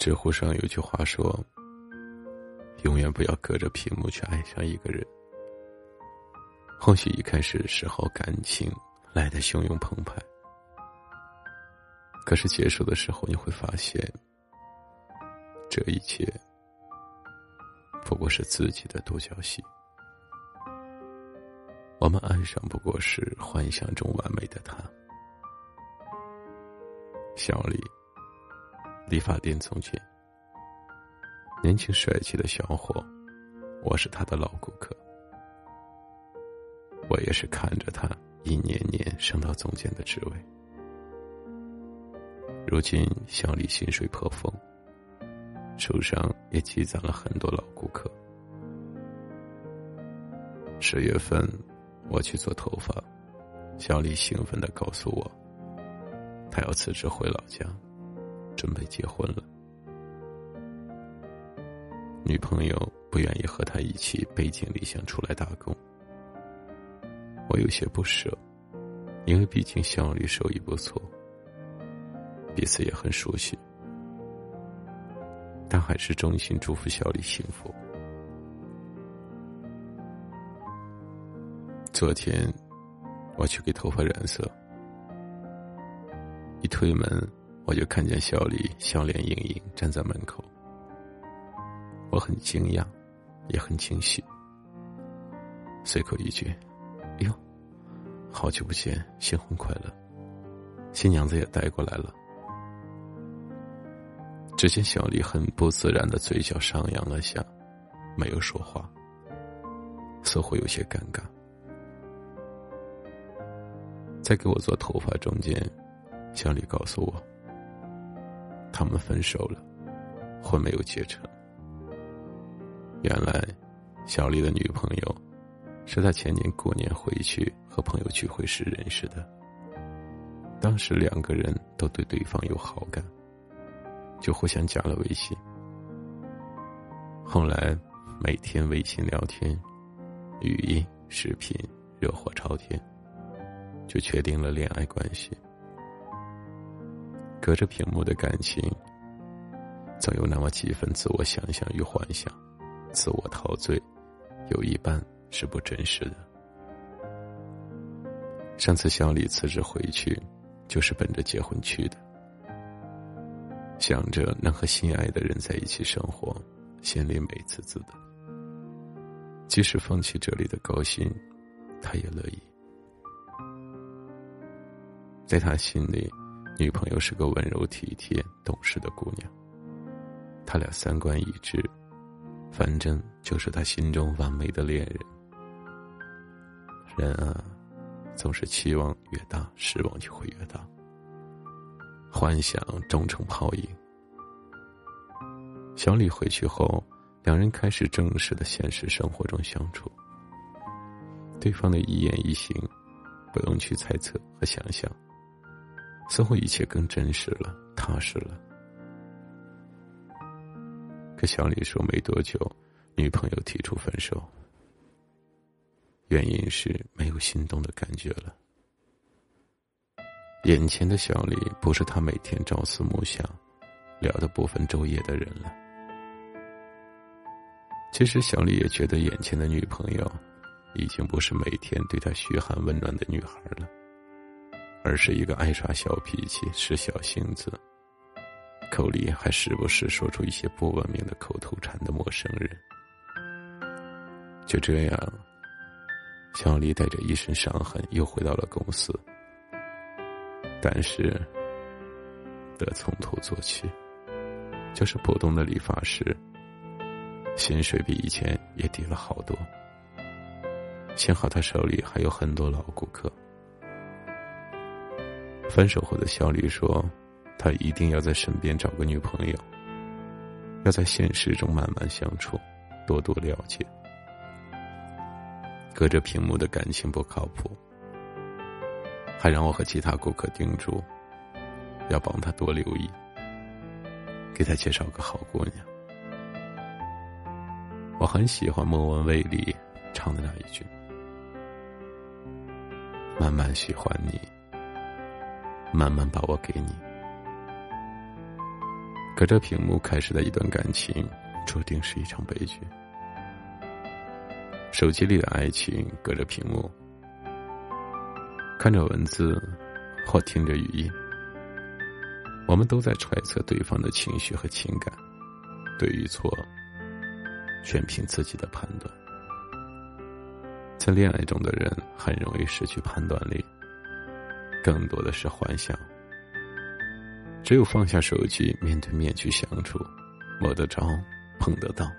知乎上有句话说：“永远不要隔着屏幕去爱上一个人。”或许一开始时候感情来的汹涌澎湃，可是结束的时候你会发现，这一切不过是自己的独角戏。我们爱上不过是幻想中完美的他。小李。理发店总监，年轻帅气的小伙，我是他的老顾客。我也是看着他一年年升到总监的职位。如今小李薪水颇丰，手上也积攒了很多老顾客。十月份我去做头发，小李兴奋的告诉我，他要辞职回老家。准备结婚了，女朋友不愿意和他一起背井离乡出来打工，我有些不舍，因为毕竟小李手艺不错，彼此也很熟悉，但还是衷心祝福小李幸福。昨天我去给头发染色，一推门。我就看见小李笑脸盈盈站在门口，我很惊讶，也很惊喜，随口一句：“哟，好久不见，新婚快乐！新娘子也带过来了。”只见小李很不自然的嘴角上扬了下，没有说话，似乎有些尴尬。在给我做头发中间，小李告诉我。他们分手了，婚没有结成。原来，小丽的女朋友是他前年过年回去和朋友聚会时认识的。当时两个人都对对方有好感，就互相加了微信。后来每天微信聊天，语音、视频热火朝天，就确定了恋爱关系。隔着屏幕的感情，总有那么几分自我想象与幻想，自我陶醉，有一半是不真实的。上次小李辞职回去，就是奔着结婚去的，想着能和心爱的人在一起生活，心里美滋滋的。即使放弃这里的高薪，他也乐意。在他心里。女朋友是个温柔体贴、懂事的姑娘，他俩三观一致，反正就是他心中完美的恋人。人啊，总是期望越大，失望就会越大。幻想终成泡影。小李回去后，两人开始正式的现实生活中相处。对方的一言一行，不用去猜测和想象。似乎一切更真实了，踏实了。可小李说，没多久，女朋友提出分手，原因是没有心动的感觉了。眼前的小李不是他每天朝思暮想、聊得不分昼夜的人了。其实，小李也觉得眼前的女朋友，已经不是每天对他嘘寒问暖的女孩了。而是一个爱耍小脾气、使小性子、口里还时不时说出一些不文明的口头禅的陌生人。就这样，小李带着一身伤痕又回到了公司。但是，得从头做起，就是普通的理发师，薪水比以前也低了好多。幸好他手里还有很多老顾客。分手后的小李说：“他一定要在身边找个女朋友，要在现实中慢慢相处，多多了解。隔着屏幕的感情不靠谱，还让我和其他顾客叮嘱，要帮他多留意，给他介绍个好姑娘。”我很喜欢莫文蔚里唱的那一句：“慢慢喜欢你。”慢慢把我给你，隔着屏幕开始的一段感情，注定是一场悲剧。手机里的爱情，隔着屏幕，看着文字，或听着语音，我们都在揣测对方的情绪和情感，对与错，全凭自己的判断。在恋爱中的人很容易失去判断力，更多的是幻想。只有放下手机，面对面去相处，摸得着，碰得到，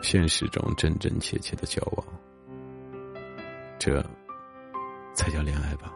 现实中真真切切的交往，这才叫恋爱吧。